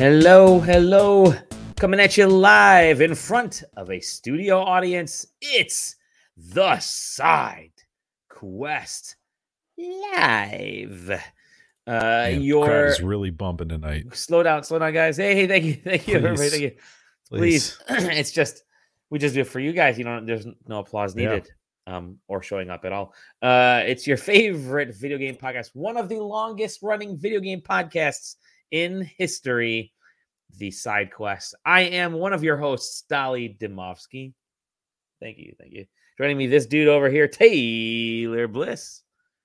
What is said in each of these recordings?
Hello, hello. Coming at you live in front of a studio audience. It's the Side Quest Live. Uh, your is really bumping tonight. slow down, slow down, guys. Hey, hey, thank you, thank you, everybody, Please. thank you. Please, it's just we just do it for you guys. You don't. There's no applause Yeah. needed, um, or showing up at all. Uh, it's your favorite video game podcast, one of the longest running video game podcasts in history, the Side Quest. I am one of your hosts, Dali Dimovsky. Thank you, thank you. Joining me, this dude over here, Taylor Bliss.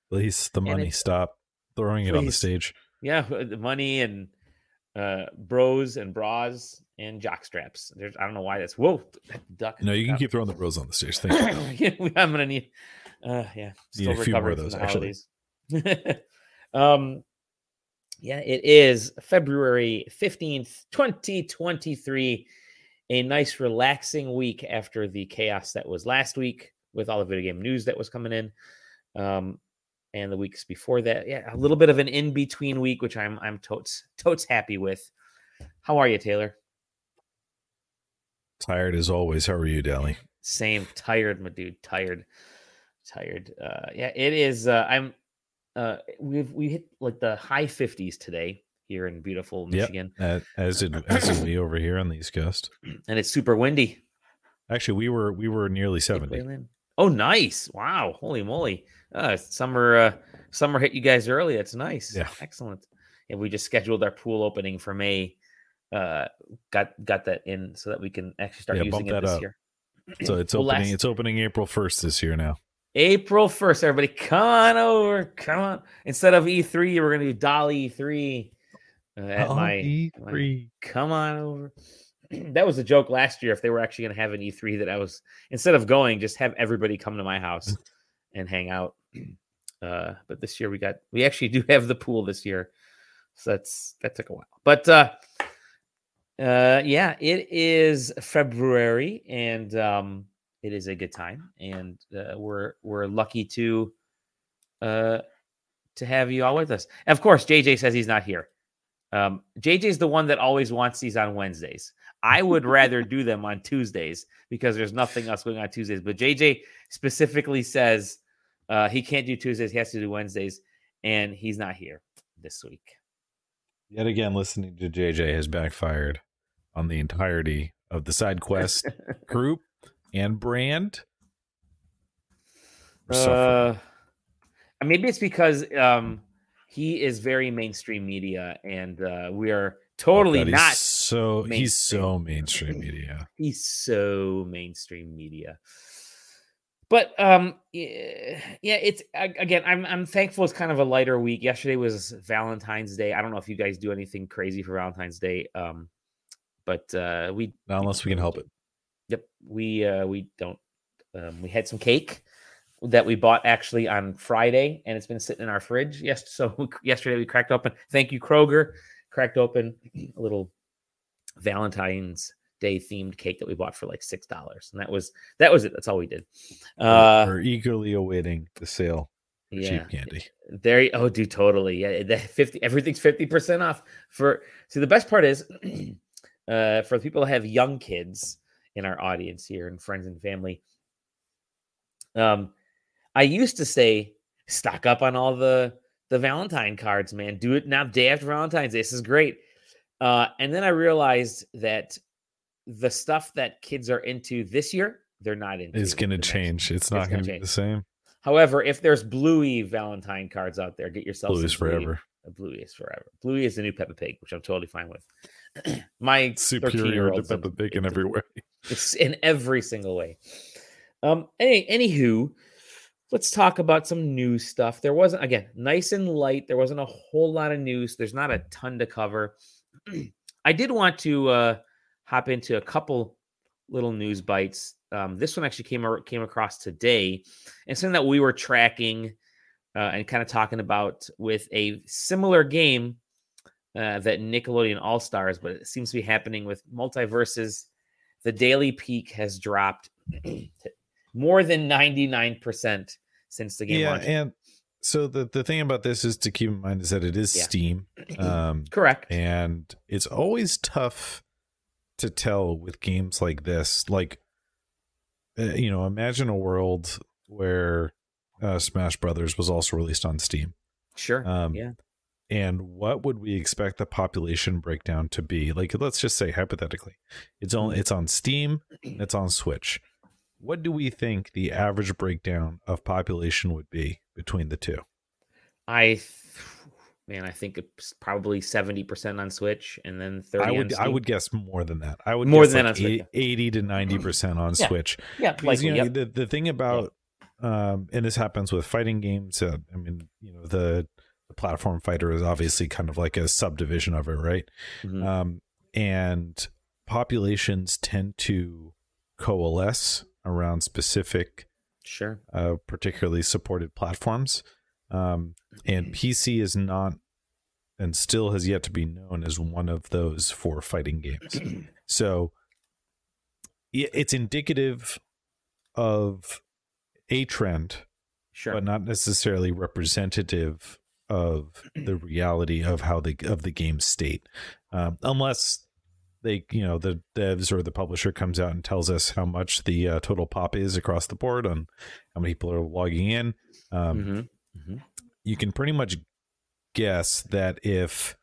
Please, the money. Stop throwing it on the stage. Yeah, the money and uh bros and bras and jock straps. There's I don't know why that's whoa duck. No, you can keep throwing the bros on the stage. Thank you. I'm gonna need uh yeah, Need a few more of those, actually. um yeah, it is February 15th, 2023. A nice relaxing week after the chaos that was last week with all the video game news that was coming in. Um and the weeks before that. Yeah, a little bit of an in-between week, which I'm I'm totes totes happy with. How are you, Taylor? Tired as always. How are you, Dali? Same, tired, my dude, tired, tired. Uh, yeah, it is. Uh, I'm. Uh, we've we hit like the high 50s today here in beautiful Michigan, Uh, as did as did we over here on the East Coast. and it's super windy. Actually, we were we were nearly seventy. Oh, nice! Wow, holy moly! Uh, summer, uh, summer hit you guys early. That's nice. Yeah. excellent. And we just scheduled our pool opening for May. Uh, got got that in so that we can actually start Yeah, using it this up. year. So it's Well, opening. last- It's opening April first this year now. April 1st, everybody, come on over. Come on. Instead of E3, we're going to do Dali E3 uh, at Oh, my, E3. Come on over. that was a joke last year if they were actually going to have an E3 that I was, instead of going, just have everybody come to my house and hang out. Uh, but this year we got, we actually do have the pool this year. So that's, that took a while. But, uh, uh yeah it is february and um it is a good time and uh, we're we're lucky to uh to have you all with us. Of course jj says he's not here. Um jj's the one that always wants these on wednesdays. I would rather do them on tuesdays because there's nothing else going on tuesdays but jj specifically says uh he can't do tuesdays he has to do wednesdays and he's not here this week. Yet again, listening to JJ has backfired on the entirety of the side quest group and brand. Uh, maybe it's because um, he is very mainstream media, and uh, we are totally Oh, God, not. so he's so mainstream media. He's so mainstream media. But um, yeah, yeah, it's again. I'm I'm thankful. It's kind of a lighter week. Yesterday was Valentine's Day. I don't know if you guys do anything crazy for Valentine's Day. Um, but uh, we Not unless we can help it. Yep, we uh we don't. Um, we had some cake that we bought actually on Friday, and it's been sitting in our fridge. Yes, so yesterday we cracked open. Thank you, Kroger. Cracked open a little Valentine's Day themed cake that we bought for like six dollars, and that was that was it. That's all we did. Uh, We're eagerly awaiting the sale yeah, cheap candy. there. you- Oh, dude, totally. Yeah, the fifty. Everything's fifty percent off. For see, the best part is, uh, for people that have young kids in our audience here and friends and family. Um, I used to say stock up on all the the Valentine cards, man. Do it now, day after Valentine's Day. This is great. Uh, and then I realized that the stuff that kids are into this year, they're not into. It's going to change. It's gonna not going to be change. the same. However, if there's Bluey Valentine cards out there, get yourself Blues some Bluey. forever. Bluey is forever. Bluey is the new Peppa Pig, which I'm totally fine with. My Superior to Peppa Pig in every way. It's in every single way. Um. Any, anywho, let's talk about some news stuff. There wasn't again nice and light. There wasn't a whole lot of news. There's not a ton to cover. I did want to uh, hop into a couple little news bites. Um, this one actually came came across today, and something that we were tracking uh, and kind of talking about with a similar game uh, that Nickelodeon All Stars, but it seems to be happening with Multiversus. The daily peak has dropped more than ninety nine percent since the game Yeah, launched. and so the the thing about this is to keep in mind is that it is Yeah. Steam, um, Correct. and it's always tough to tell with games like this. Like, uh, you know, imagine a world where uh, Smash Brothers was also released on Steam. Sure. Um, yeah. And what would we expect the population breakdown to be? Like, let's just say hypothetically, it's on it's on Steam, it's on Switch. What do we think the average breakdown of population would be between the two? I, man, I think it's probably seventy percent on Switch, and then thirty. I on would I would guess more than that. I would More guess than like that on Switch, eight- eighty to ninety percent on Yeah. Switch. Yeah, Because likely. you know yep. the the thing about um and this happens with fighting games. Uh, I mean, you know the the platform fighter is obviously kind of like a subdivision of it, right? Mhm. Um, and populations tend to coalesce around specific, Sure. uh, particularly supported platforms. Um, and PC is not, and still has yet to be known as one of those for fighting games. So it's indicative of a trend, Sure. but not necessarily representative of the reality of how the of the game state, um, unless they you know the devs or the publisher comes out and tells us how much the uh, total pop is across the board on how many people are logging in. Um, Mhm. You can pretty much guess that if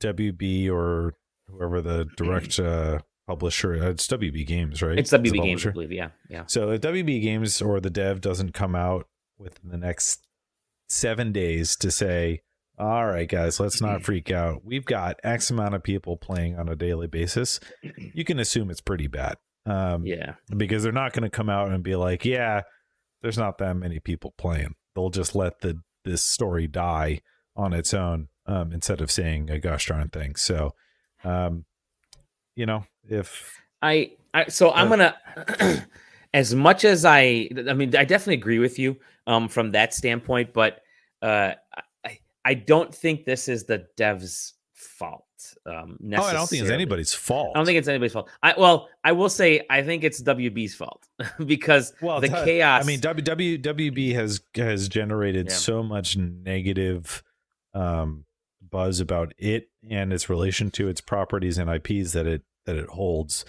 WB or whoever the direct uh, publisher, uh, it's WB Games, right? It's WB Games, I believe. Yeah. Yeah. So if WB Games or the dev doesn't come out within the next seven days to say, all right, guys, let's not freak out. We've got X amount of people playing on a daily basis. You can assume it's pretty bad. Um, Yeah. because they're not going to come out and be like, yeah, there's not that many people playing. They'll just let the this story die on its own um, instead of saying a gosh darn thing. So, um, you know, if I, I so I'm gonna as much as I I mean I definitely agree with you um from that standpoint, but uh I I don't think this is the devs fault. Um oh, I don't think it's anybody's fault. I don't think it's anybody's fault. I well, I will say I think it's WB's fault because well the chaos I mean, WW, WB has has generated Yeah. so much negative um, buzz about it and its relation to its properties and IPs that it that it holds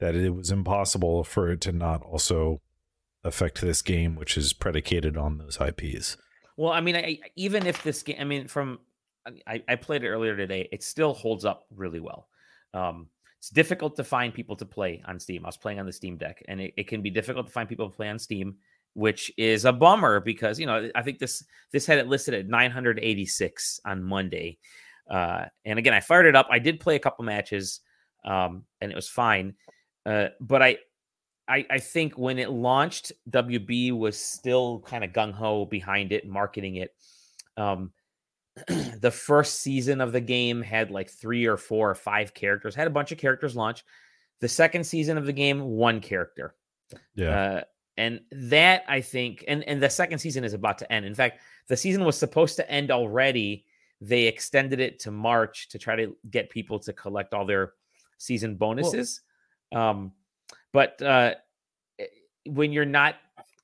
that it was impossible for it to not also affect this game, which is predicated on those IPs. Well, I mean, I, even if this game, I mean, from I, I played it earlier today, it still holds up really well. Um, it's difficult to find people to play on Steam. I was playing on the Steam Deck, and it, it can be difficult to find people to play on Steam, which is a bummer because you know I think this this had it listed at 986 on Monday, uh, and again I fired it up. I did play a couple matches, um, and it was fine, uh, but I I, I think when it launched, WB was still kind of gung ho behind it, marketing it. Um, the first season of the game had like three or four or five characters, had a bunch of characters launch. The second season of the game, one character. Yeah. Uh, and that I think, and, and the second season is about to end. In fact, the season was supposed to end already. They extended it to March to try to get people to collect all their season bonuses. um, but uh, eh, when you're not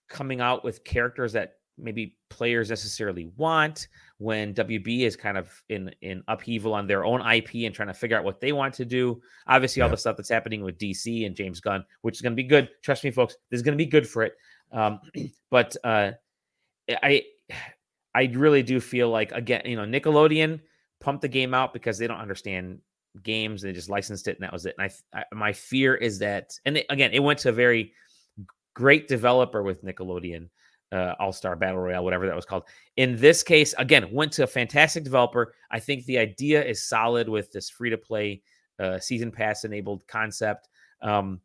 coming out with characters that maybe players necessarily want, when WB is kind of in in upheaval on their own IP and trying to figure out what they want to do, obviously all the stuff that's happening with DC and James Gunn, which is going to be good. Trust me, folks, this is going to be good for it. Um, but uh, I I really do feel like again, you know, Nickelodeon pumped the game out because they don't understand games. And they just licensed it and that was it. And I, I my fear is that, and again, it went to a very great developer with Nickelodeon, uh, All Star Battle Royale, whatever that was called. In this case, again, went to a fantastic developer. I think the idea is solid with this free to play uh, season pass enabled concept. Um,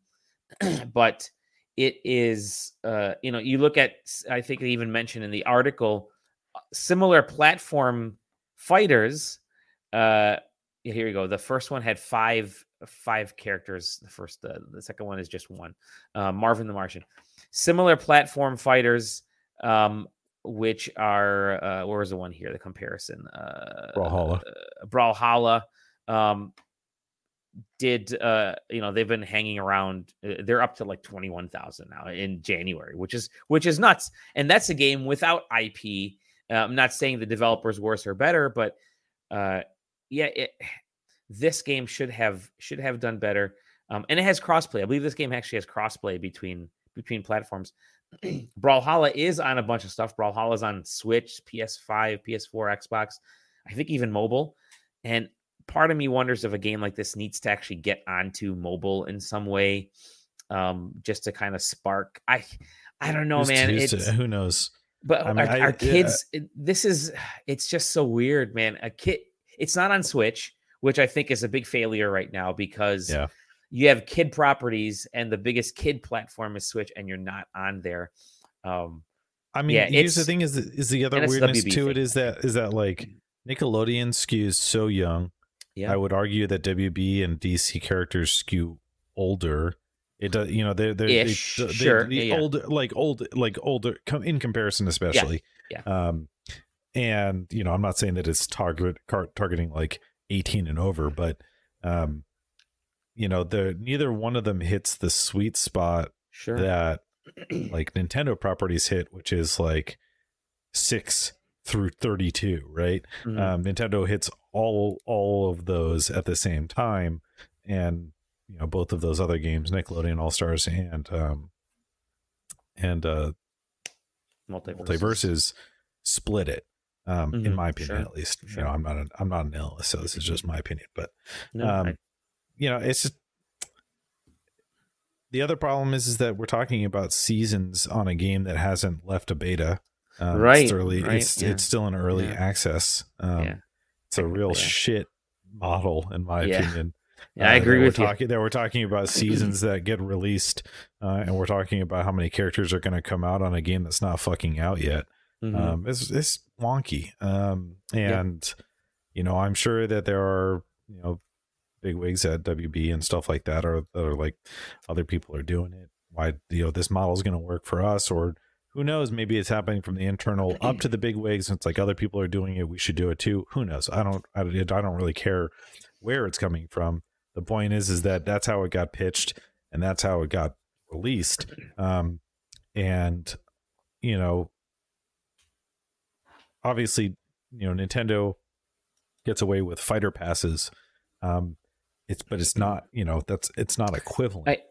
but it is, uh, you know, you look at, I think they even mentioned in the article, uh, similar platform fighters. Uh, here you go. The first one had five five characters. The first, uh, the second one is just one. Uh, Marvin the Martian. Similar platform fighters, um, which are uh, where was the one here? The comparison. Uh, Brawlhalla. Uh, Brawlhalla. Um, did uh you know they've been hanging around uh, they're up to like 21,000 now in January which is which is nuts and that's a game without IP Uh, I'm not saying the developer's worse or better, but uh, yeah, it, this game should have should have done better. Um, and it has crossplay. I believe this game actually has crossplay between between platforms. Brawlhalla is on a bunch of stuff. Brawlhalla is on Switch, PS5, PS4, Xbox, I think even mobile. And part of me wonders if a game like this needs to actually get onto mobile in some way, um, just to kind of spark. I, I don't know, Who's man. It's, who knows? but I mean, our, I- our yeah. kids, it- this is, it's just so weird, man. A kid, it's not on Switch, which I think is a big failure right now because Yeah. you have kid properties and the biggest kid platform is Switch, and you're not on there. Um, I mean, Yeah, here's the thing: is the, is the other weirdness to it thing, is that is that like Nickelodeon skews so young. yeah, I would argue that WB and DC characters skew older. It does, you know, they're they're they, Ish, they, sure, the yeah, yeah. older, like old, like older, com- in comparison, especially. yeah. Um, and you know, I'm not saying that it's target car- targeting like 18 and over, but um, you know, the neither one of them hits the sweet spot sure. that like Nintendo properties hit, which is like six through 32, right? Mhm. Um, Nintendo hits all all of those at the same time, and you know both of those other games, Nickelodeon All Stars and um, and uh, Multiversus. Multiversus, split it. Um, in Mhm, my opinion, sure, at least. sure. You know, I'm not an I'm not an analyst, so this is just my opinion. But No, um, I- you know, it's just the other problem is is that we're talking about seasons on a game that hasn't left a beta. Um, Right, it's early. right, it's yeah. it's still in early Yeah. access. Um, Yeah. It's a real shit model, in my opinion. yeah, I Uh, agree with we're you. talking, That we're talking about seasons that get released, uh, and we're talking about how many characters are going to come out on a game that's not fucking out yet. Mhm. Um, it's it's wonky. Um, Yeah. and you know, I'm sure that there are you know big wigs at WB and stuff like that, or that are like other people are doing it. Why you know this model is going to work for us, or who knows? Maybe it's happening from the internal up to the big wigs. And it's like other people are doing it. We should do it too. Who knows? I don't. I, I don't really care where it's coming from. The point is, is that that's how it got pitched, and that's how it got released. Um, and you know, obviously, you know, Nintendo gets away with fighter passes. Um, it's but it's not. You know, that's it's not equivalent. I-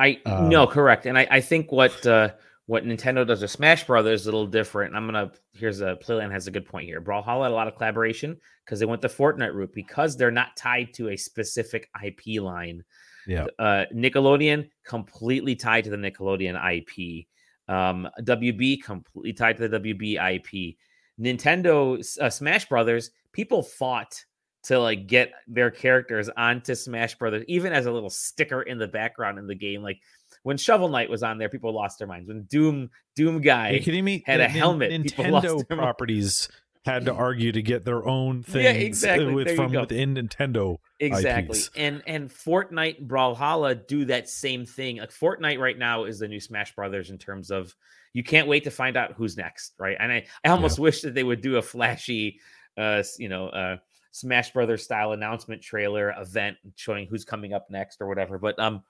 I Um, no correct, and I, I think what uh, what Nintendo does with Smash Brothers is a little different. I'm gonna here's a Playland has a good point here. Brawlhalla had a lot of collaboration because they went the Fortnite route because they're not tied to a specific IP line. yeah, Uh, Nickelodeon completely tied to the Nickelodeon IP. Um, WB completely tied to the WB IP. Nintendo uh, Smash Brothers people fought to like get their characters onto Smash Brothers, even as a little sticker in the background in the game. Like when Shovel Knight was on there, people lost their minds. When Doom Doom Guy Are you kidding me? had a helmet, people lost Nintendo properties had to argue to get their own things Yeah, exactly. with from within Nintendo. exactly, IPs. and and Fortnite and Brawlhalla do that same thing. Like Fortnite right now is the new Smash Brothers in terms of you can't wait to find out who's next, right? And I I almost wish that they would do a flashy, uh, you know, uh. Smash Brothers style announcement trailer event showing who's coming up next or whatever. But um,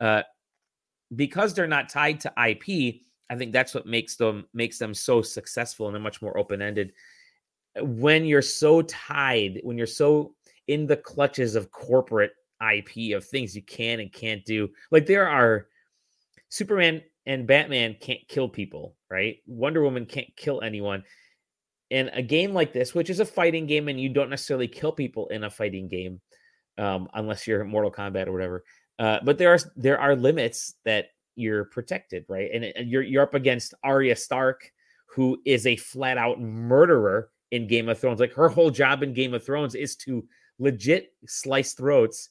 uh, because they're not tied to IP, I think that's what makes them makes them so successful and they're much more open ended. When you're so tied, when you're so in the clutches of corporate IP of things you can and can't do, like there are Superman and Batman can't kill people, right? Wonder Woman can't kill anyone. And a game like this, which is a fighting game, and you don't necessarily kill people in a fighting game, um, unless you're Mortal Kombat or whatever. Uh, but there are there are limits that you're protected, right? And, and you're you're up against Arya Stark, who is a flat out murderer in Game of Thrones. Like her whole job in Game of Thrones is to legit slice throats.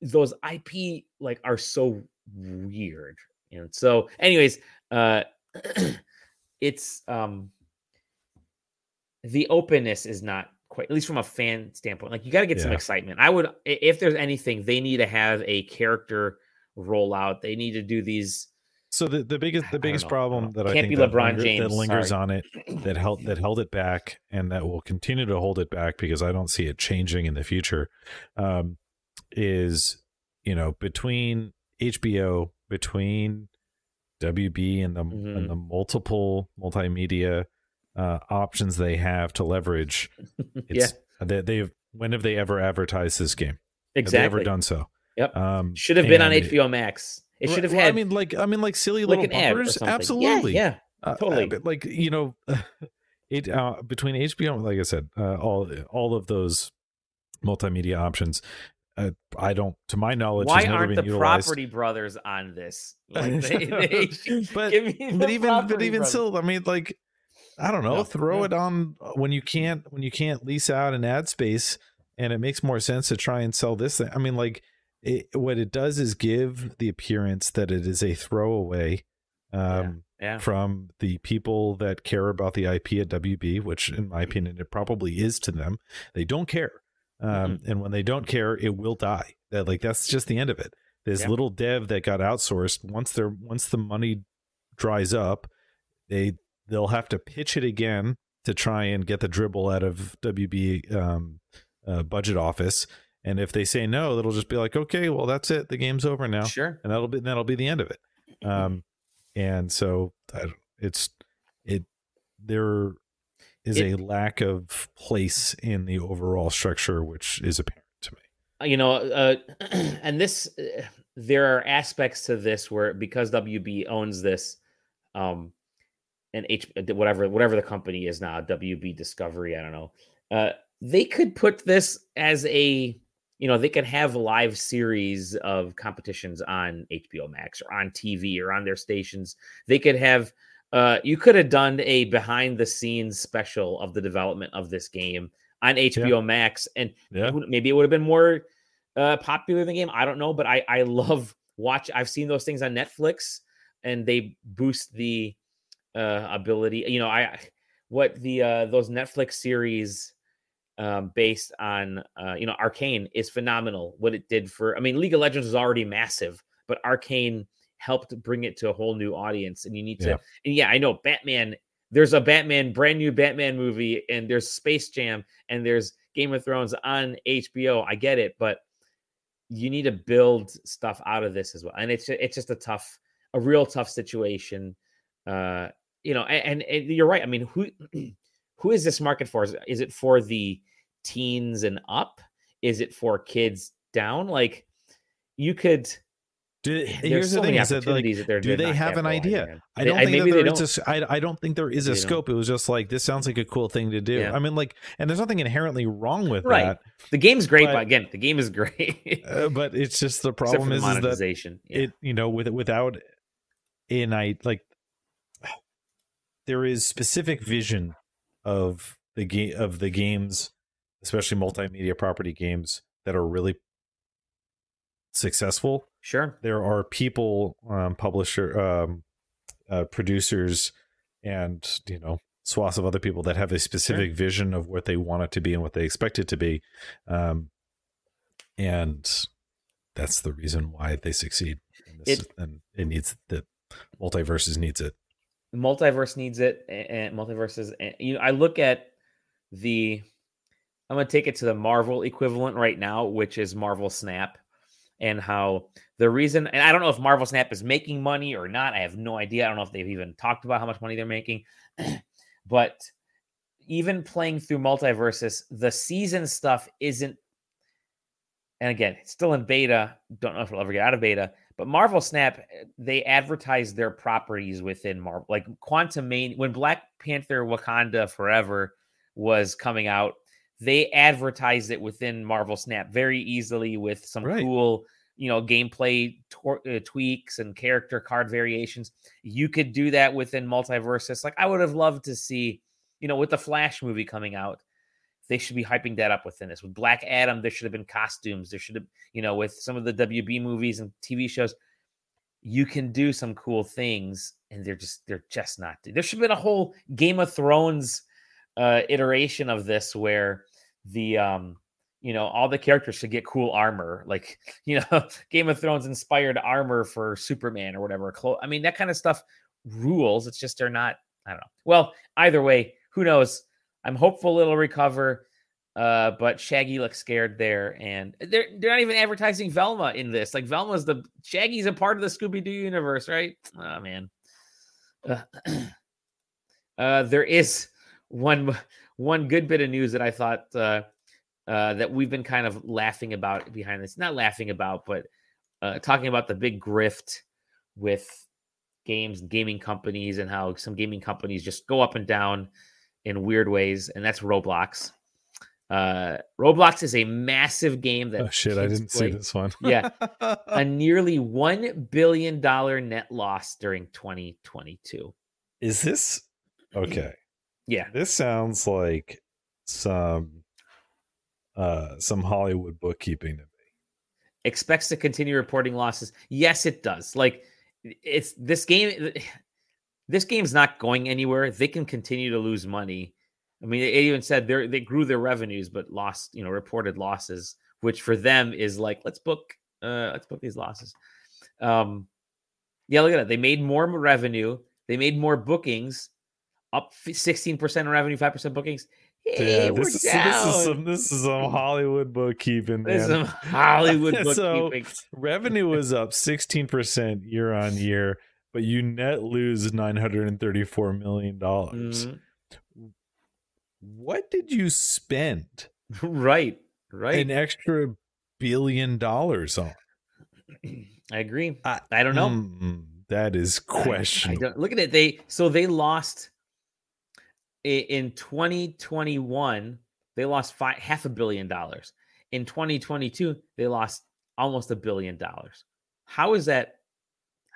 Those IP like are so weird, and so, anyways, uh, it's um the openness is not quite at least from a fan standpoint like you got to get some excitement i would if there's anything they need to have a character rollout they need to do these So the, the biggest the biggest know, I problem don't that I Can't think be that, LeBron linger- James, that lingers sorry. on it that held that held it back and that will continue to hold it back because I don't see it changing in the future um, is you know between HBO between WB and the Mhm. and the multiple multimedia uh, options they have to leverage. It's, yeah, they, they've when have they ever advertised this game? Exactly, have they ever done so? Yep. Um, should have been on HBO Max. It should have well, had. I mean, like I mean, like silly like little bumpers. Absolutely. Yeah, yeah uh, totally. Uh, like you know, it uh, between HBO, like I said, uh, all all of those multimedia options. Uh, I don't, to my knowledge, why aren't the utilized. Property Brothers on this? Like they, they but, but even but even brothers. still, I mean, like I don't know, no, throw no. it on when you can't when you can't lease out an ad space, and it makes more sense to try and sell this thing. I mean, like it, what it does is give the appearance that it is a throwaway um, yeah, yeah. from the people that care about the IP at WB, which, in my opinion, it probably is to them. They don't care, um, mm-hmm. and when they don't care, it will die. That like that's just the end of it. This yeah. little dev that got outsourced once they're once the money dries up, they they'll have to pitch it again to try and get the dribble out of WB um, uh, budget office and if they say no, it'll just be like, okay, well, that's it. The game's over now. Sure. And that'll be that'll be the end of it. Um, and so it's it there is it, a lack of place in the overall structure, which is apparent to me. Uh, you know, uh, and this uh, there are aspects to this where because WB owns this, um, and H whatever whatever the company is now, WB Discovery, I don't know. Uh, they could put this as a you know, they could have live series of competitions on HBO Max or on TV or on their stations. They could have, uh, you could have done a behind the scenes special of the development of this game on HBO yeah. Max, and yeah. maybe it would have been more uh, popular than the game. I don't know, but I I love watch. I've seen those things on Netflix, and they boost the uh, ability. You know, I what the uh, those Netflix series um, based on uh, you know Arcane is phenomenal. What it did for I mean League of Legends was already massive, but Arcane helped bring it to a whole new audience. And you need to yeah. and yeah, I know Batman. There's a Batman brand new Batman movie, and there's Space Jam, and there's Game of Thrones on HBO. I get it, but you need to build stuff out of this as well. And it's it's just a tough, a real tough situation. Uh, you know, and, and you're right. I mean, who who is this market for? Is, is it for the teens and up? Is it for kids down? Like you could. Do, here's so the thing: is that like, that do they have an idea? I don't think maybe there is a, I, I don't think there is a scope. Don't. It was just like this sounds like a cool thing to do. Yeah. I mean, like, and there's nothing inherently wrong with right. that. The game's great, but, but again, the game is great. uh, but it's just the problem is, is that yeah. it, you know, with without an I like there is specific vision of the game of the games especially multimedia property games that are really successful. Sure. There are people, um, publisher, um, uh, producers, and you know swaths of other people that have a specific sure. vision of what they want it to be and what they expect it to be, um, and that's the reason why they succeed. This, it, and it needs that Multiversus needs it. Multiverse needs it, and Multiversus. And, you know, I look at the I'm going to take it to the Marvel equivalent right now, which is Marvel Snap, and how the reason, and I don't know if Marvel Snap is making money or not. I have no idea. I don't know if they've even talked about how much money they're making, but even playing through Multiversus, the season stuff isn't. And again, it's still in beta. Don't know if it'll ever get out of beta. But Marvel Snap, they advertise their properties within Marvel, like Quantumania. When Black Panther: Wakanda Forever was coming out, they advertised it within Marvel Snap very easily with some right. cool, you know, gameplay uh, tweaks and character card variations. You could do that within Multiversus. Like I would have loved to see, you know, with the Flash movie coming out, they should be hyping that up within this. With Black Adam, there should have been costumes. There should have, you know, with some of the WB movies and TV shows, you can do some cool things, and they're just they're just not. There should have been a whole Game of Thrones uh, iteration of this where the um you know all the characters should get cool armor like you know game of thrones inspired armor for superman or whatever i mean that kind of stuff rules it's just they're not i don't know well either way who knows i'm hopeful it'll recover uh, but Shaggy looks scared there, and they're they're not even advertising Velma in this. Like Velma's the Shaggy's a part of the Scooby Doo universe, right? Oh man. Uh, uh, there is one one good bit of news that I thought uh, uh, that we've been kind of laughing about behind this, not laughing about, but uh, talking about the big grift with games gaming companies and how some gaming companies just go up and down in weird ways, and that's Roblox. Uh, Roblox is a massive game that oh shit, I didn't play. see this one. yeah, a nearly one billion dollar net loss during 2022. Is this okay? Yeah, this sounds like some uh some Hollywood bookkeeping to me. Expects to continue reporting losses. Yes, it does. Like it's this game. This game's not going anywhere. They can continue to lose money I mean, it even said they they grew their revenues, but lost, you know, reported losses, which for them is like, let's book, uh, let's book these losses. Um, yeah, look at that. They made more revenue. They made more bookings, up 16% revenue, 5% bookings. Hey, yeah, this is, this is some this is some Hollywood bookkeeping. Man. This is some Hollywood bookkeeping. so revenue was up 16% year on year, but you net lose 934 million dollars. Mm-hmm what did you spend? right, right. An extra billion dollars on. I agree. I, I don't know. Mm, that is questionable. look at it. They so they lost in 2021. They lost five, half a billion dollars. In 2022, they lost almost a billion dollars. How is that?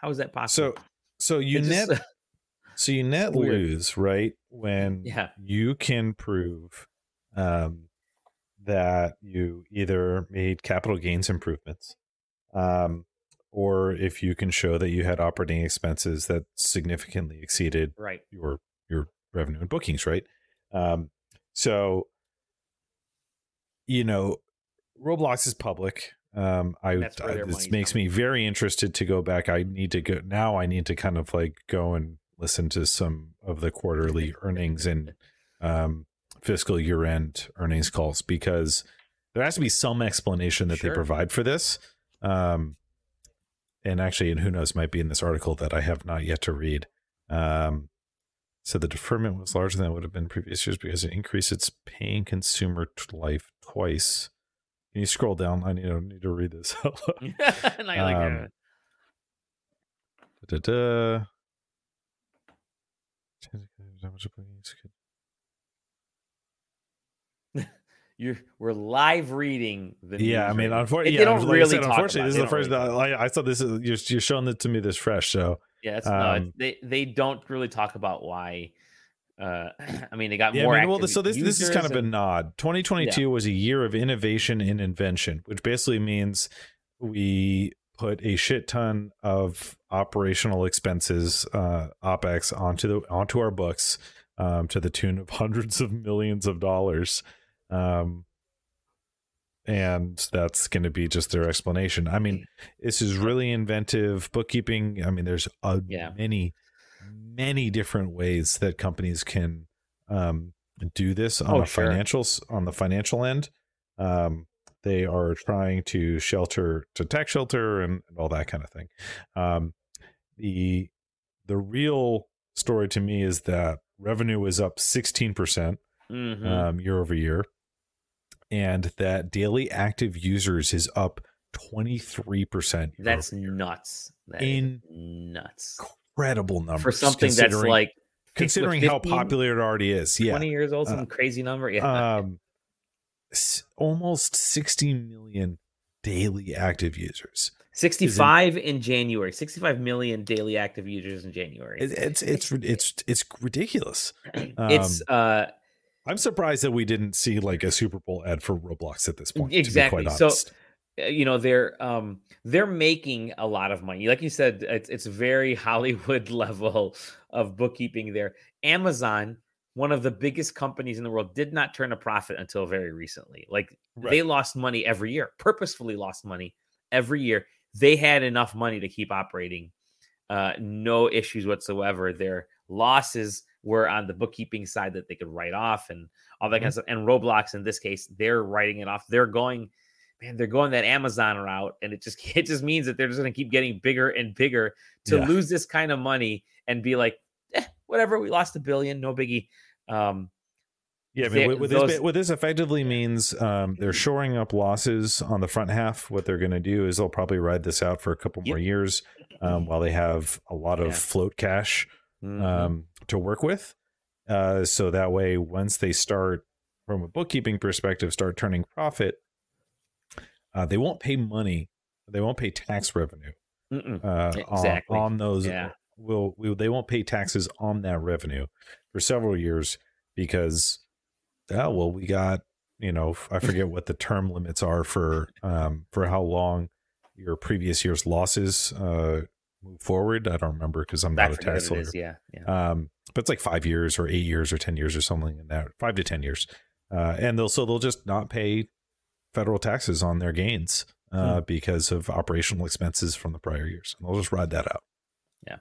How is that possible? So, so you net just, so you net lose, right? When yeah. you can prove um, that you either made capital gains improvements, um, or if you can show that you had operating expenses that significantly exceeded right. your your revenue and bookings, right? Um, so you know, Roblox is public. Um, I, I this makes me very interested to go back. I need to go now. I need to kind of like go and listen to some of the quarterly earnings and um, fiscal year end earnings calls because there has to be some explanation that sure. they provide for this. Um, and actually, and who knows, might be in this article that I have not yet to read. Um, so the deferment was larger than it would have been previous years because it increased its paying consumer life twice. Can you scroll down? I need, I need to read this. um, da, da, da. You're we're live reading the yeah. I mean, unfortunately, yeah, don't really said, unfortunately, this is the first. Really I, I thought this is you're, you're showing it to me this fresh. So yeah, it's, um, no, they they don't really talk about why. Uh, I mean, they got yeah, more. I mean, well, so this this is kind of a nod. 2022 yeah. was a year of innovation and invention, which basically means we put a shit ton of operational expenses, uh, opex, onto the onto our books um, to the tune of hundreds of millions of dollars. Um, and that's going to be just their explanation. I mean, this is really inventive bookkeeping. I mean, there's a, yeah. many, many different ways that companies can um, do this on oh, a sure. financials on the financial end. Um, they are trying to shelter to tax shelter and, and all that kind of thing. Um, the the real story to me is that revenue was up 16% mm hmm um, year over year, and that daily active users is up 23%. That's nuts. That In nuts. Incredible number for something that's like considering 15, how popular it already is. Yeah. 20 years old, some uh, crazy number. Yeah. Um, almost 60 million daily active users. 65 in, in, January. 65 million daily active users in January. It's it's it's it's ridiculous. Um, it's uh I'm surprised that we didn't see like a Super Bowl ad for Roblox at this point. Exactly. so uh, you know they're um they're making a lot of money. Like you said, it's it's very Hollywood level of bookkeeping there. Amazon one of the biggest companies in the world did not turn a profit until very recently. Like right. they lost money every year, purposefully lost money every year. They had enough money to keep operating, uh, no issues whatsoever. Their losses were on the bookkeeping side that they could write off and all that mm-hmm. kind of stuff. And Roblox, in this case, they're writing it off. They're going, man, they're going that Amazon route, and it just it just means that they're just going to keep getting bigger and bigger to yeah. lose this kind of money and be like, eh, whatever, we lost a billion, no biggie. Um, Yeah, I mean, They- what, those- this, what this effectively means, um, they're shoring up losses on the front half. What they're going to do is they'll probably ride this out for a couple more years um, while they have a lot of Yeah. float cash Mhm. um, to work with. Uh, so that way, once they start, from a bookkeeping perspective, start turning profit, uh, they won't pay money. They won't pay tax revenue uh, Exactly. on, on those. Yeah. Will will they won't pay taxes on that revenue for several years because, oh well, we got you know I forget what the term limits are for um for how long your previous year's losses uh move forward. I don't remember because I'm not a tax lawyer. Yeah, yeah. Um, but it's like five years or eight years or ten years or something in that five to ten years. Uh, and they'll so they'll just not pay federal taxes on their gains uh, Hmm. because of operational expenses from the prior years. And they'll just ride that out. Yeah.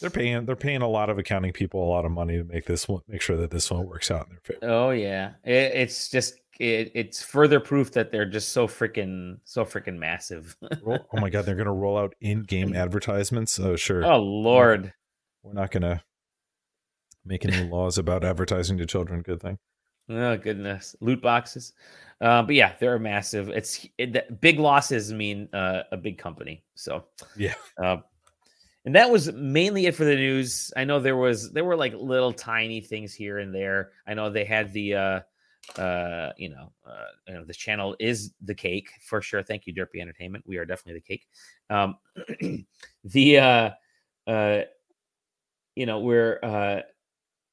They're paying they're paying a lot of accounting people a lot of money to make this one make sure that this one works out in their favor. Oh yeah, it, it's just it, it's further proof that they're just so freaking so freaking massive. Oh my god, they're gonna roll out in-game advertisements. Oh sure. oh lord, We're not gonna make any laws about advertising to children. Good thing. Oh goodness, loot boxes. Uh, but yeah, they're massive. It's it, the- big losses mean uh, a big company. So Yeah. Uh, and that was mainly it for the news. I know there was there were like little tiny things here and there. I know they had the uh uh you know uh you know, this channel is the cake for sure. Thank you, Derpy Entertainment. We are definitely the cake. Um the uh uh you know we're uh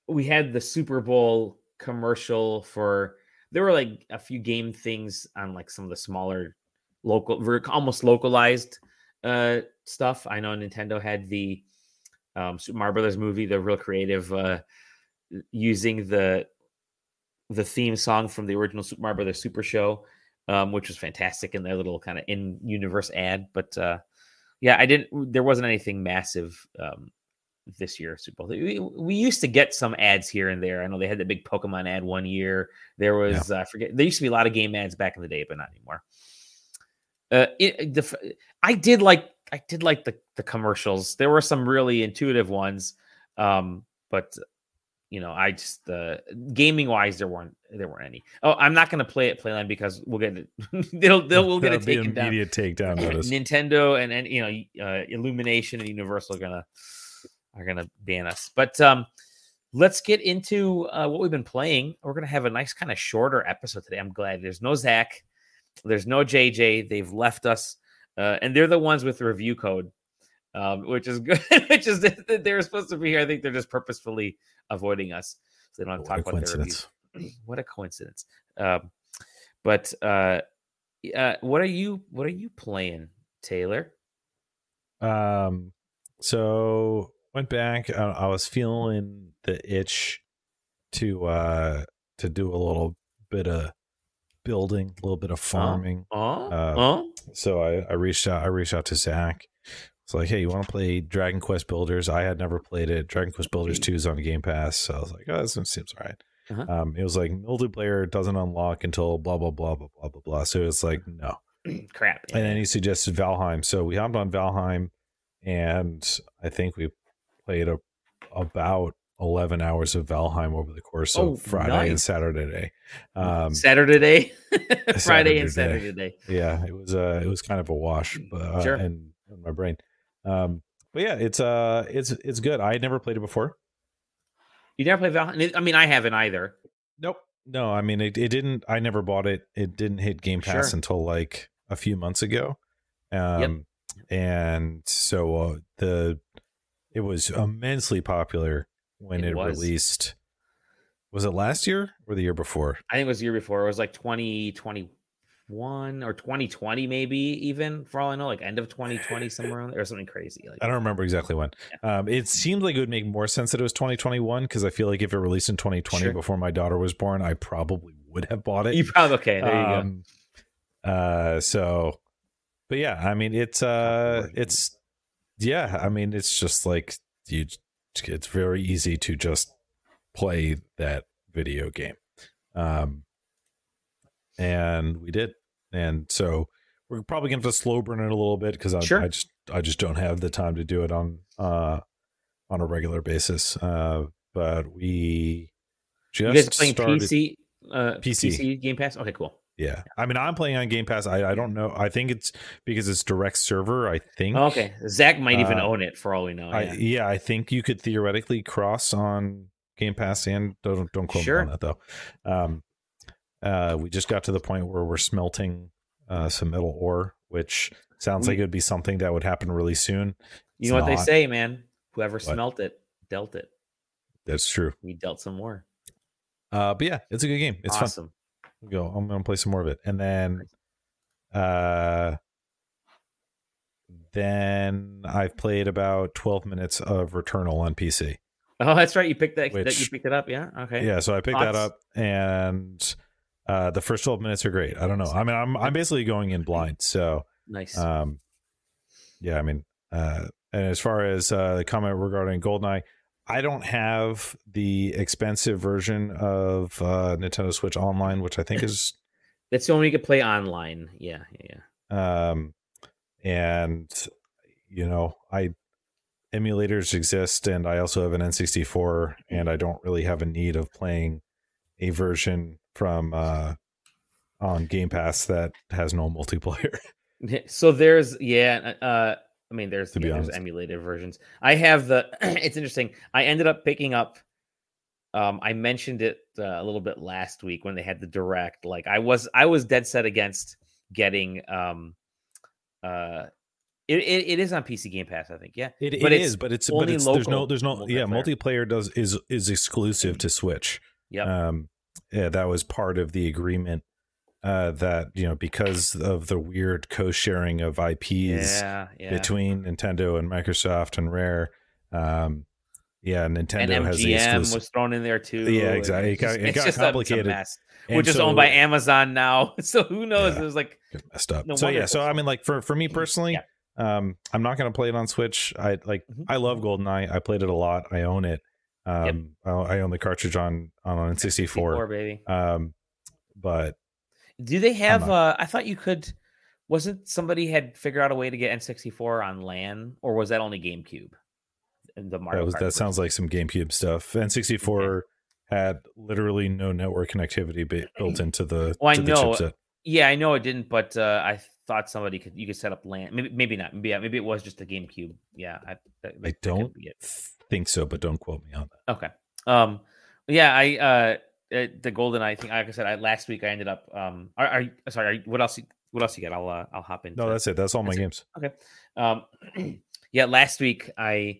we had the Super Bowl commercial for there were like a few game things on like some of the smaller local almost localized uh stuff. I know Nintendo had the um Super Mario Brothers movie, the real creative uh using the the theme song from the original Super Mario Brothers Super Show, um, which was fantastic in their little kind of in universe ad. But uh yeah, I didn't there wasn't anything massive um this year Super Bowl. We, we used to get some ads here and there. I know they had the big Pokemon ad one year. There was uh, I forget there used to be a lot of game ads back in the day, but not anymore. Uh, it, the, I did like I did like the the commercials. There were some really intuitive ones, um, but you know, I just uh, gaming wise, there weren't there weren't any. Oh, I'm not going to play it Playland because we'll get it. they'll they'll we'll get it taken down. immediate takedown notice. Nintendo and and you know uh, Illumination and Universal are gonna are gonna ban us. But um, let's get into uh, what we've been playing. We're gonna have a nice kind of shorter episode today. I'm glad there's no Zach, there's no JJ. They've left us, uh, and they're the ones with the review code, um, which is good. which is they're supposed to be here. I think they're just purposefully avoiding us so they don't have to What talk about their reviews what a coincidence. Um, but uh, uh, what are you what are you playing, Taylor? Um, so went back. I, I was feeling the itch to uh to do a little bit of building, a little bit of farming. Oh, Uh, oh, So I, I reached out. I reached out to Zach. It's like, hey, you want to play Dragon Quest Builders? I had never played it. Dragon Quest Builders Two is on Game Pass. So I was like, oh, this seems all right. Uh-huh. Um, it was like multiplayer doesn't unlock until blah blah blah blah blah blah blah. So it's like no. crap. And then he suggested Valheim. So we hopped on Valheim, and I think we played a, about 11 hours of Valheim over the course of Oh, Friday and. Saturday. Um, Saturday day, Friday Saturday and. Saturday day. yeah, it was uh, it was kind of a wash, but uh, Sure. and my brain. Um, but yeah, it's uh, it's it's good. I had never played it before. You never played Valheim? I mean, I haven't either. Nope. No, I mean it, it didn't I never bought it. It didn't hit Game Pass Sure. until like a few months ago. Um and so uh, the it was immensely popular when It it, was. released. Was it last year or the year before? I think it was the year before. It was like 2021 or 2020, maybe even for all I know, like end of 2020, somewhere around there, or something crazy. Like I don't remember exactly when. Um, it seemed like it would make more sense that it was 2021 because I feel like if it released in 2020 Sure. before my daughter was born, I probably would have bought it. you probably okay. There you go. um, Uh, so, but yeah, I mean, it's uh, it's yeah, I mean, it's just like you. It's very easy to just play that video game, um, and we did, and so we're probably gonna have to slow burn it a little bit because I, Sure. I just I just don't have the time to do it on uh on a regular basis. Uh, but we just You guys playing started. PC, uh, PC. PC Game Pass. Okay, cool. Yeah, I mean, I'm playing on Game Pass. I, I don't know. I think it's because it's direct server. I think. Okay, Zach might even Uh, own it for all we know. I, yeah. yeah, I think you could theoretically cross on Game Pass and don't don't quote Sure. me on that though. Um, uh, we just got to the point where we're smelting uh, some metal ore, which sounds We- like it would be something that would happen really soon. you know what they say, man? Whoever smelt it, dealt it. That's true. We dealt some more. Uh, but yeah, it's a good game. It's fun. Go. I'm gonna play some more of it, and then, uh, then I've played about 12 minutes of Returnal on PC. Oh, that's right. You picked that. that you picked it up. Yeah. Okay. Yeah, so I picked that up, and uh, the first 12 minutes are great. I don't know. I mean, I'm I'm basically going in blind, so Nice. um, yeah. I mean, uh, and as far as uh, the comment regarding Goldeneye, I don't have the expensive version of uh, Nintendo Switch Online, which I think is that's the only you could play online. Yeah. Yeah. yeah. um and you know i emulators exist and i also have an n64 and i don't really have a need of playing a version from uh on game pass that has no multiplayer So there's yeah. Uh, I mean, there's To yeah, there's emulated versions. I have the. it's interesting. I ended up picking up. Um, I mentioned it uh, a little bit last week when they had the direct. Like I was, I was dead set against getting. Um, uh, it, it, it is on PC Game Pass, I think. Yeah, it, but it is, but it's but only it's there's no there's no yeah multiplayer. multiplayer does is is exclusive to switch Yeah, um yeah that was part of the agreement uh that you know because of the weird co-sharing of ips yeah, yeah. between Nintendo and Microsoft and Rare. Um, yeah, and Nintendo has the MGM exclusive. was thrown in there too. Yeah, exactly. It got- it it's got just a- it's a complicated. which is so- owned by Amazon now. So who knows? Yeah. was like messed up. No so yeah, so I mean, like for for me personally, um, I'm not gonna play it on Switch. I like Mhm. I love GoldenEye. I played it a lot. I own it. Um, I, I own the cartridge on on N64. Four, baby. Um, but Do they have? uh I thought you could. Wasn't somebody had figured out a way to get N64 on LAN, or was that only GameCube? And the Mario that was that sounds like some GameCube stuff. N64 had literally no network connectivity built into the, Well, I the know. chipset. Yeah, I know it didn't, but uh I thought somebody could. You could set up LAN. Maybe, maybe not. Maybe, yeah, maybe it was just a GameCube. Yeah, I, that, I don't think so, but don't quote me on that. Okay. Um. Yeah. I. Uh. Uh, The golden. I think. Like I said, I, last week I ended up. Um. Are, are you sorry? Are what else? you- What else you got? I'll. Uh, I'll hop in. No, that's it. That's all my That's it. games. Um, yeah, last week I,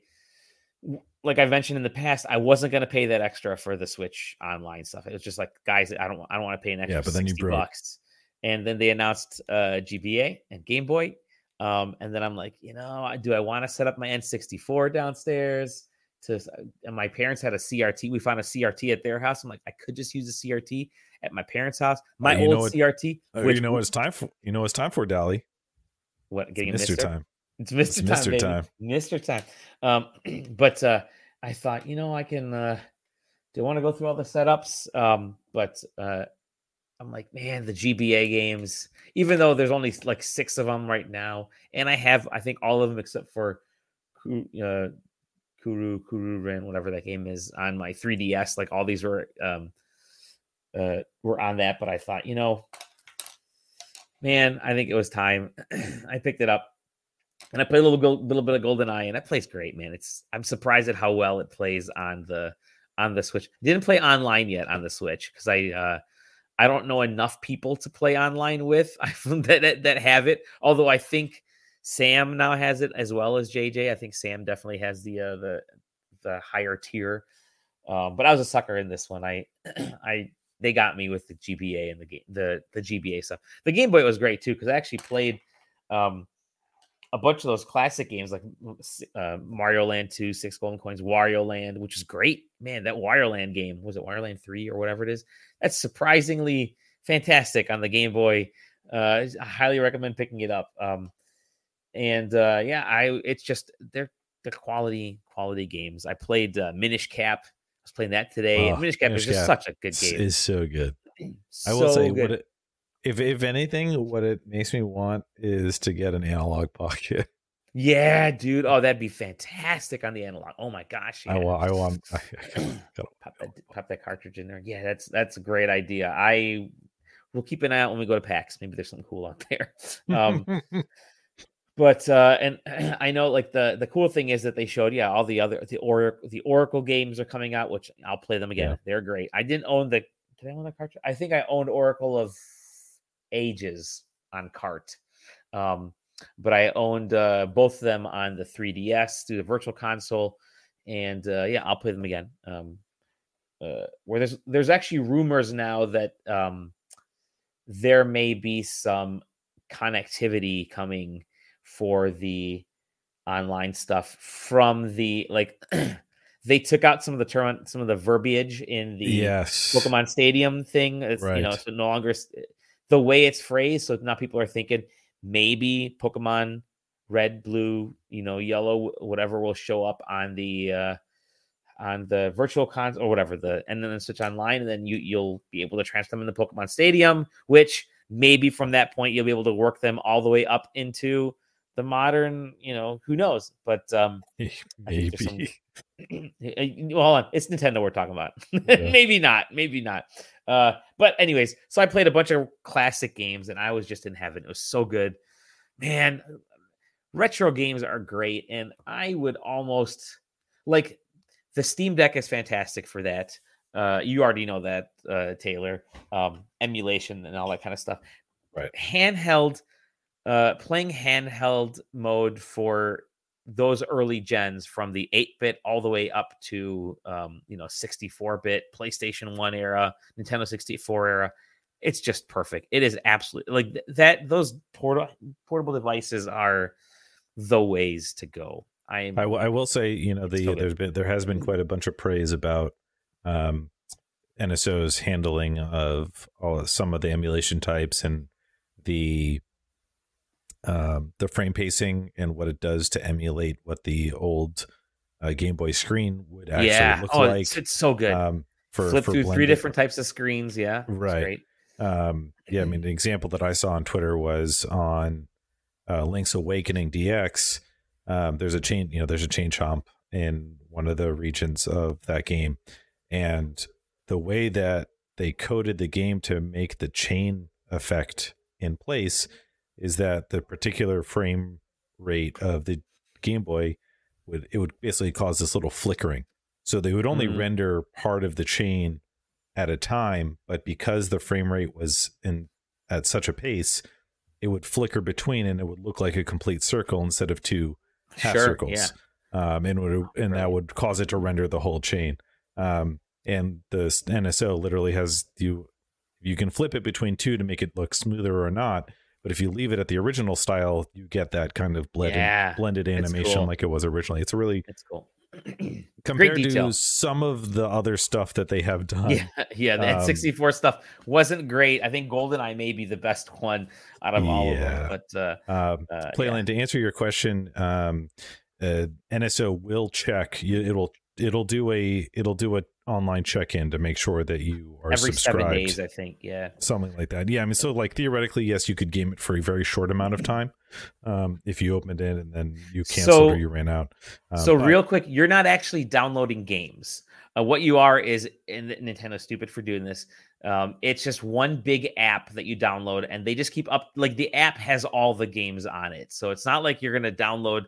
like I've mentioned in the past, I wasn't going to pay that extra for the Switch online stuff. It was just like, guys, I don't, I don't want to pay an extra Yeah, but then you 60 broke. bucks. And then they announced uh, GBA and Game Boy. Um, and then I'm like, you know, I- do I want to set up my N64 downstairs? To and my parents had a CRT. We found a CRT at their house. I'm like, I could just use a CRT at my parents' house. My you know old what- CRT, Oh, which you know what it's time for? You know what it's time for, Dali? what getting Mister Mister time. It's Mr. It's Time. Mr. baby. Time. Mr. Time. Um, but uh, I thought, you know, I can. Uh, do I want to go through all the setups? Um, but uh, I'm like, man, the GBA games. Even though there's only like six of them right now, and I have, I think all of them except for uh, Kuru Kuru Ren, whatever that game is, on my 3DS. Like all these were um, uh, were on that. But I thought, you know, man, I think it was time. I picked it up and I played a little little bit of Golden Eye, and that plays great, man. It's I'm surprised at how well it plays on the on the Switch. Didn't play online yet on the Switch because I uh I don't know enough people to play online with that, that that have it. Although I think Sam now has it as well as JJ. I think Sam definitely has the uh, the the higher tier. Um, but I was a sucker in this one. I I they got me with the GBA and the game the the GBA stuff. The Game Boy was great too because I actually played um a bunch of those classic games like uh, Mario Land 2, Six Golden Coins, Wario Land, which is great. Man, that Wario Land game was it Wario Land 3 or whatever it is? That's surprisingly fantastic on the Game Boy. Uh, I highly recommend picking it up. Um, and uh, yeah, I it's just they're the quality quality games. I played uh, Minish Cap. I was playing that today. Oh, and Minish Cap Minish is just Cap such a good game. is so good. I will say good. what it, if if anything, what it makes me want is to get an analog pocket. Yeah, dude. Oh, that'd be fantastic on the analog. Oh my gosh. I yeah. want. I want. I, gotta, pop that pop that cartridge in there. Yeah, that's that's a great idea. I will keep an eye out when we go to PAX. Maybe there's something cool out there. Um, but uh, and I know like the the cool thing is that they showed yeah all the other the Oracle the Oracle games are coming out, which I'll play them again. Yeah. They're great. I didn't own the did I own the cartridge? I think I owned Oracle of Ages on cart. Um, but I owned uh, both of them on the 3DS through the Virtual Console, and uh, yeah, I'll play them again. Um, uh, where there's there's actually rumors now that um, there may be some connectivity coming for the online stuff from the like they took out some of the term some of the verbiage in the yes. Pokemon Stadium thing. It's you know Right. it's no longer the way it's phrased. So now people are thinking maybe Pokemon Red, Blue, you know, Yellow, whatever will show up on the uh on the virtual cons or whatever the and then switch online and then you you'll be able to transfer them in the Pokemon Stadium, which maybe from that point you'll be able to work them all the way up into the modern, you know, who knows? But um there's some- Maybe. well, hold on. It's Nintendo we're talking about. Yeah. maybe not. Maybe not. Uh, but anyways, so I played a bunch of classic games and I was just in heaven. It was so good. Man, retro games are great. And I would almost like the Steam Deck is fantastic for that. Uh, you already know that, uh, Taylor. Um, emulation and all that kind of stuff. Right. Handheld, uh, playing handheld mode for those early gens from the 8-bit all the way up to um, you know 64-bit PlayStation 1 era, Nintendo 64 era. It's just perfect. It is absolutely like th- that those portable portable devices are the ways to go. I I, w- I will say, you know, the there's been there has been quite a bunch of praise about um, NSO's handling of all some of the emulation types and the um, the frame pacing and what it does to emulate what the old uh, Game Boy screen would actually yeah. look Oh, like. it's, it's so good. um, for Flip for through three different types of screens. Yeah. Right. um, yeah, I mean, the example that I saw on Twitter was on uh, Link's Awakening DX. Um, there's a chain, you know, there's a chain chomp in one of the regions of that game, and the way that they coded the game to make the chain effect in place is that the particular frame rate of the Game Boy would it would basically cause this little flickering. So they would only Mhm. render part of the chain at a time, but because the frame rate was in at such a pace, it would flicker between and it would look like a complete circle instead of two half Sure. circles. Um, and would and that would cause it to render the whole chain. Um, and the NSO literally has you you can flip it between two to make it look smoother or not. But if you leave it at the original style, you get that kind of blended Yeah. blended animation cool. like it was originally. It's really It's cool. compared to some of the other stuff that they have done. Yeah, yeah, that Um, 64 stuff wasn't great. I think GoldenEye may be the best one out of all of them. But uh, Um, uh Playland, to answer your question, um, uh, NSO will check. It'll it'll do a it'll do a online check in to make sure that you are every subscribed. seven days, I think. Yeah. something like that. Yeah, I mean, so like theoretically, yes, you could game it for a very short amount of time um, if you opened it and then you canceled So- or you ran out. Um, so real quick, you're not actually downloading games. Uh, what you are is, and Nintendo's stupid for doing this. Um, it's just one big app that you download, and they just keep up. Like the app has all the games on it, so it's not like you're gonna download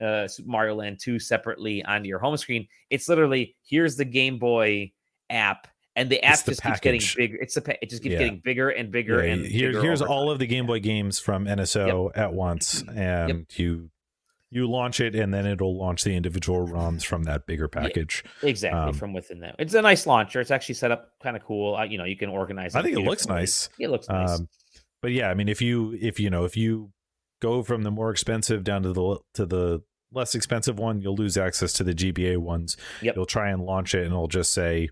uh, Super Mario Land 2 separately onto your home screen. It's literally here's the Game Boy app, and the app It's the just keeps getting bigger. It's the pa- it just keeps Yeah. getting bigger and bigger yeah, and here, bigger here's all time. of the Game Boy games from NSO at once, and you you launch it, and then it'll launch the individual ROMs from that bigger package. exactly um, from within that. It's a nice launcher. It's actually set up kind of cool. Uh, you know, you can organize. I think it looks nice. It looks nice. Um, but yeah, I mean, if you if you know if you go from the more expensive down to the to the less expensive one, you'll lose access to the GBA ones. Yep. You'll try and launch it, and it'll just say,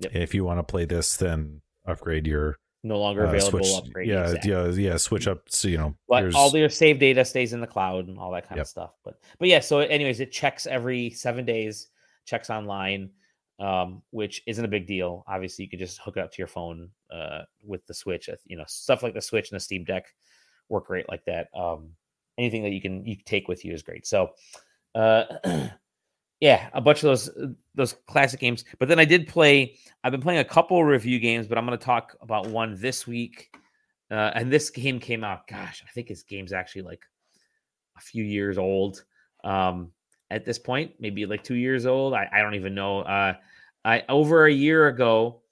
Yep. if you want to play this, then upgrade your no longer uh, available. switch. upgrade. yeah, exactly. yeah, yeah. Switch up. So you know, but all your save data stays in the cloud and all that kind Yep. of stuff. But but yeah, so anyways, it checks every seven days, checks online, um, which isn't a big deal. Obviously, you could just hook it up to your phone uh, with the Switch. uh, You know, stuff like the Switch and the Steam Deck work great like that. Um, anything that you can you take with you is great. So, uh, yeah, a bunch of those those classic games. But then I did play. I've been playing a couple review games, but I'm going to talk about one this week. Uh, and this game came out. Gosh, I think this game's actually like a few years old um, at this point, maybe like two years old. I, I don't even know. Uh, I over a year ago,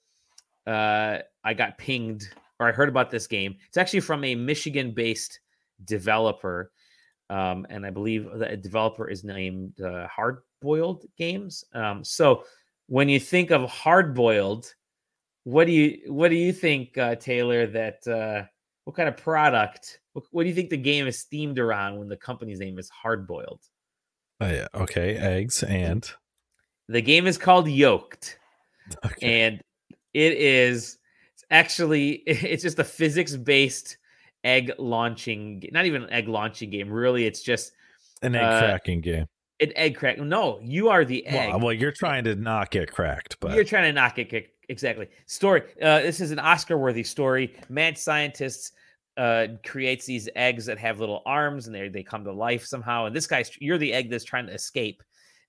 uh, I got pinged or I heard about this game. It's actually from a Michigan-based developer, um, and I believe the developer is named uh, Hard Boiled Games. Um, so when you think of Hard Boiled, what do you what do you think, uh, Taylor? That uh, what kind of product? What, what, do you think the game is themed around when the company's name is Hard Boiled? Uh, yeah. Okay, eggs and the game is called Yolked, okay. and it is actually it's just a physics based egg launching not even an egg launching game really it's just an egg uh, cracking game. an egg crack no you are the egg. well, well, you're trying to not get cracked but you're trying to not get kicked exactly. Story uh, this is an oscar worthy story. Mad scientists uh, creates these eggs that have little arms and they they come to life somehow and this guy's you're the egg that's trying to escape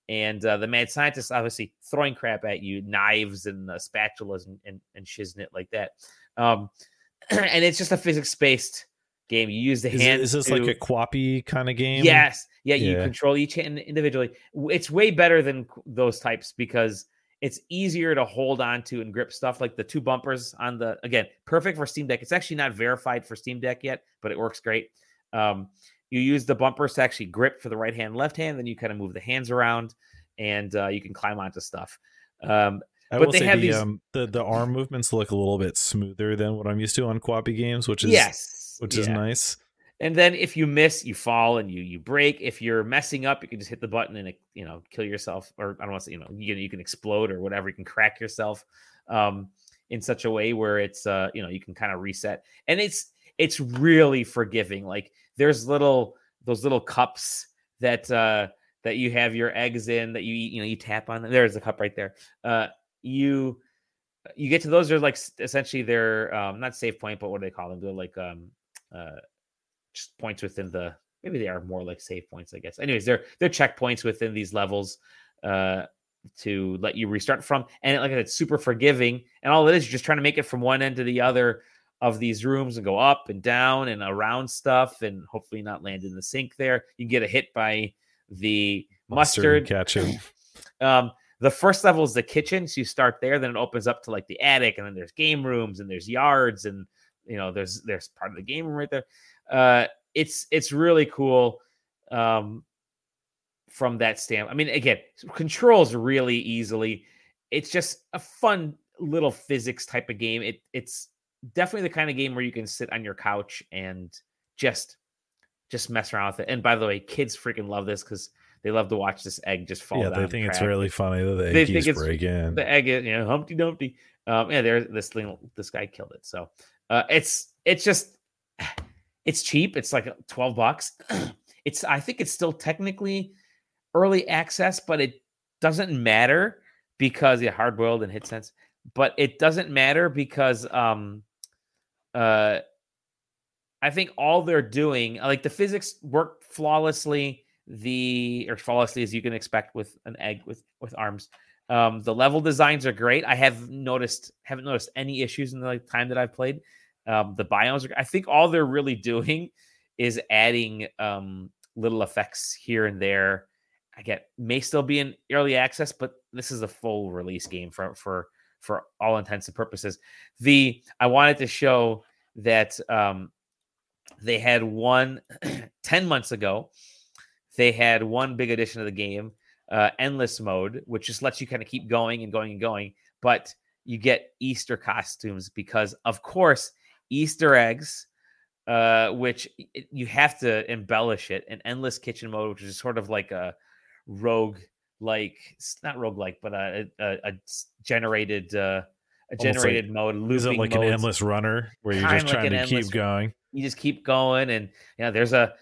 and uh, the mad scientist obviously throwing crap at you, knives and uh, spatulas and, and, and shiznit like that. Um, and it's just a physics based game. You use the is hand. Is this to, like a quappy kind of game? Yes. Yeah, yeah, you control each hand individually. It's way better than those types because it's easier to hold on to and grip stuff like the two bumpers on the again perfect for steam deck it's actually not verified for steam deck yet but it works great um, you use the bumpers to actually grip for the right hand, left hand. Then you kind of move the hands around, and uh, you can climb onto stuff. Um, I but they have the, these... um, the the arm movements look a little bit smoother than what I'm used to on Quappy games, which is yes, which yeah. is nice. And then if you miss, you fall and you you break. If you're messing up, you can just hit the button and you know kill yourself, or I don't want to say you know you can, you can explode or whatever. You can crack yourself um, in such a way where it's uh, you know you can kind of reset, and it's it's really forgiving. Like there's little those little cups that uh that you have your eggs in that you you know, you tap on them. There's a cup right there. Uh you you get to those are like essentially they're um not save point, but what do they call them? They're like um uh just points within the maybe they are more like save points, I guess. Anyways, they're they're checkpoints within these levels uh to let you restart from. And like I said, super forgiving. And all it is, you're just trying to make it from one end to the other of these rooms and go up and down and around stuff and hopefully not land in the sink there. You get a hit by the mustard. It. um, the first level is the kitchen, so you start there. Then it opens up to like the attic, and then there's game rooms and there's yards, and you know there's there's part of the game room right there. Uh, it's it's really cool um, from that standpoint. I mean, again, controls really easily. It's just a fun little physics type of game. It it's definitely the kind of game where you can sit on your couch and just just mess around with it. And by the way, kids freaking love this because they love to watch this egg just fall yeah, they think it's really funny that the egg keeps breaking. The egg, you know, Humpty Dumpty. Um, yeah, there's this thing. This guy killed it. So uh, it's it's just it's cheap. It's like twelve bucks. it's I think it's still technically early access, but it doesn't matter because yeah, hard boiled and hit sense. But it doesn't matter because um uh, I think all they're doing, like the physics work flawlessly, the or flawlessly as you can expect with an egg with with arms. Um, the level designs are great. I have noticed haven't noticed any issues in the like, time that I've played. Um, the biomes are. I think all they're really doing is adding um, little effects here and there. I get may still be in early access, but this is a full release game for for for all intents and purposes. The I wanted to show that um, they had one 10 months ago. They had one big addition of the game, uh, endless mode, which just lets you kind of keep going and going and going. But you get Easter costumes because, of course, Easter eggs, uh, which you have to embellish it. An endless kitchen mode, which is sort of like a rogue, like it's not rogue like, but a, a, a generated. Uh, a generated like, mode. Looping is it like modes. an endless runner where you're just trying like to keep going? You just keep going, and you know, there's a,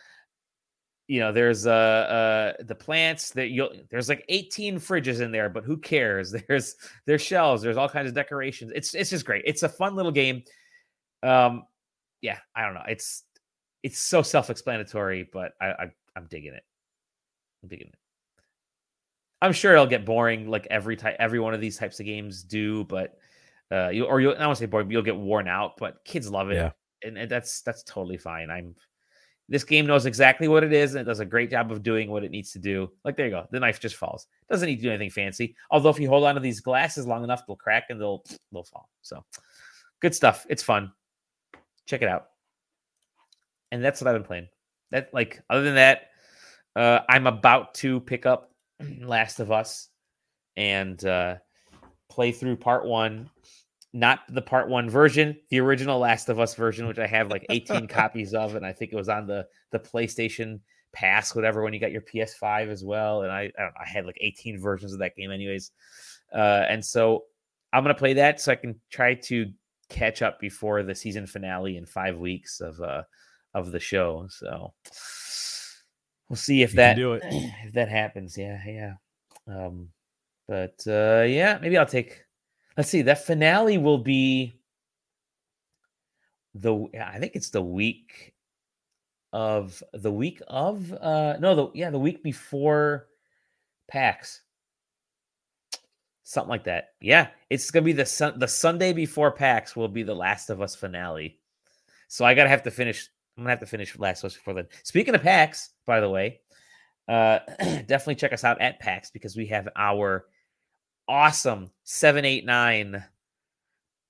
you know, there's uh, uh the plants that you'll there's like 18 fridges in there, but who cares? There's there's shelves, there's all kinds of decorations. It's it's just great. It's a fun little game. Um, yeah, I don't know. It's it's so self-explanatory, but I, I I'm digging it. I'm digging it. I'm sure it'll get boring, like every type, every one of these types of games do. But uh, you or you, I don't want to say boring, but you'll get worn out. But kids love it, Yeah. and, and that's that's totally fine. I'm this game knows exactly what it is, and it does a great job of doing what it needs to do. Like there you go, the knife just falls. Doesn't need to do anything fancy. Although if you hold on to these glasses long enough, they'll crack and they'll they'll fall. So good stuff. It's fun. Check it out. And that's what I've been playing. That like other than that, uh, I'm about to pick up Last of Us and uh, play through part one. Not the part one version, the original Last of Us version, which I have like 18 copies of, and I think it was on the the PlayStation Pass, whatever, when you got your PS5 as well. And I I, don't know, I had like 18 versions of that game, anyways. Uh, and so I'm gonna play that so I can try to catch up before the season finale in five weeks of uh of the show. So we'll see if You that do it. if that happens. Yeah, yeah. Um, but uh yeah, maybe I'll take let's see, that finale will be the I think it's the week of the week of uh no the yeah, the week before PAX. Something like that. Yeah, it's gonna be the sun the Sunday before PAX will be the Last of Us finale. So I gotta have to finish. I'm gonna have to finish Last Us before then. Speaking of PAX, by the way, uh, definitely check us out at PAX because we have our awesome seven, eight, nine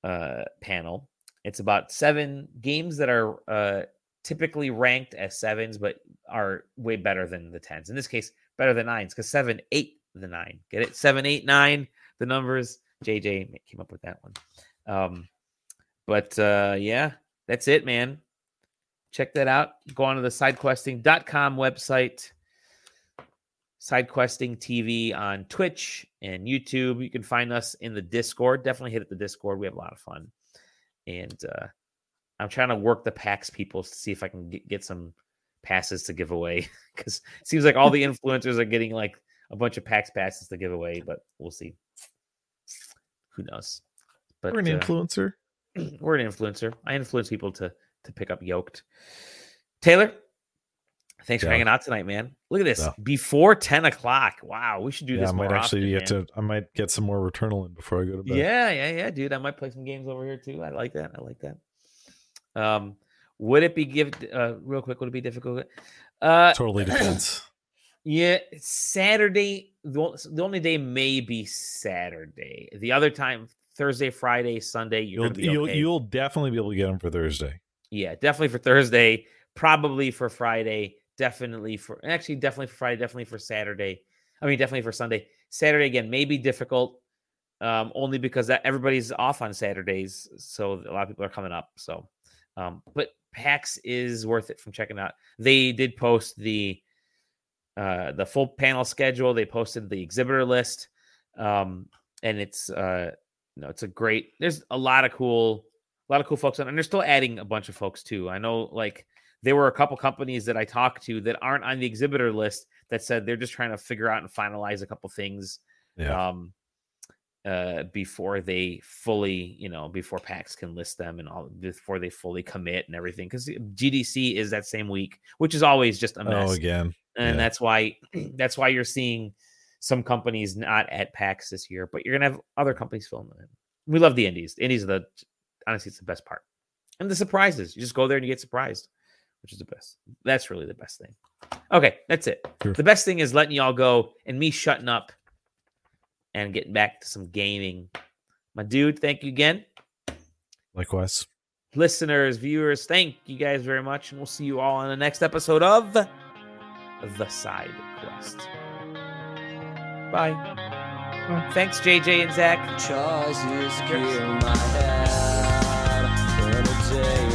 uh, panel. It's about seven games that are uh, typically ranked as sevens, but are way better than the tens. In this case, better than nines because seven, eight, the nine. Get it? Seven, eight, nine. The numbers. JJ came up with that one. Um, but uh, yeah, that's it, man. Check that out. Go on to the sidequesting.com website. Sidequesting TV on Twitch and YouTube. You can find us in the Discord. Definitely hit the Discord. We have a lot of fun. And uh, I'm trying to work the PAX people to see if I can get, get some passes to give away because it seems like all the influencers are getting like a bunch of PAX passes to give away, but we'll see. Who knows? But We're an uh, influencer. we're an influencer. I influence people to to pick up yolked. Taylor, thanks for hanging out tonight, man. Look at this. Yeah. Before 10 o'clock. Wow, we should do Yeah, this I might actually often, get man. to. I might get some more Returnal in before I go to bed. Yeah, yeah, yeah, dude. I might play some games over here too. I like that. I like that. Um, would it be give uh real quick? Would it be difficult? Uh, totally depends. yeah, Saturday. The, the only day may be Saturday. The other time, Thursday, Friday, Sunday. You're You'll gonna you'll, you'll definitely be able to get them for Thursday. Yeah, definitely for Thursday, probably for Friday, definitely for actually definitely for Friday, definitely for Saturday. I mean, definitely for Sunday. Saturday again may be difficult, um, only because that everybody's off on Saturdays, so a lot of people are coming up. So, um, but PAX is worth it from checking out. They did post the uh, the full panel schedule. They posted the exhibitor list, um, and it's uh, you know it's a great. There's a lot of cool a lot of cool folks on, and they're still adding a bunch of folks too. I know, like there were a couple companies that I talked to that aren't on the exhibitor list that said they're just trying to figure out and finalize a couple things Yeah. um, uh, before they fully, you know, before PAX can list them and all before they fully commit and everything. Because GDC is that same week, which is always just a mess oh, again. and Yeah. that's why that's why you're seeing some companies not at PAX this year, but you're gonna have other companies filling them in. We love the indies. The indies are the honestly, it's the best part, and the surprises. You just go there and you get surprised, which is the best. That's really the best thing. Okay, that's it. Sure. The best thing is letting y'all go and me shutting up and getting back to some gaming. My dude, thank you again Likewise. listeners, viewers, thank you guys very much. And we'll see you all on the next episode of The Side Quest. Bye. Thanks, JJ and Zach. Choices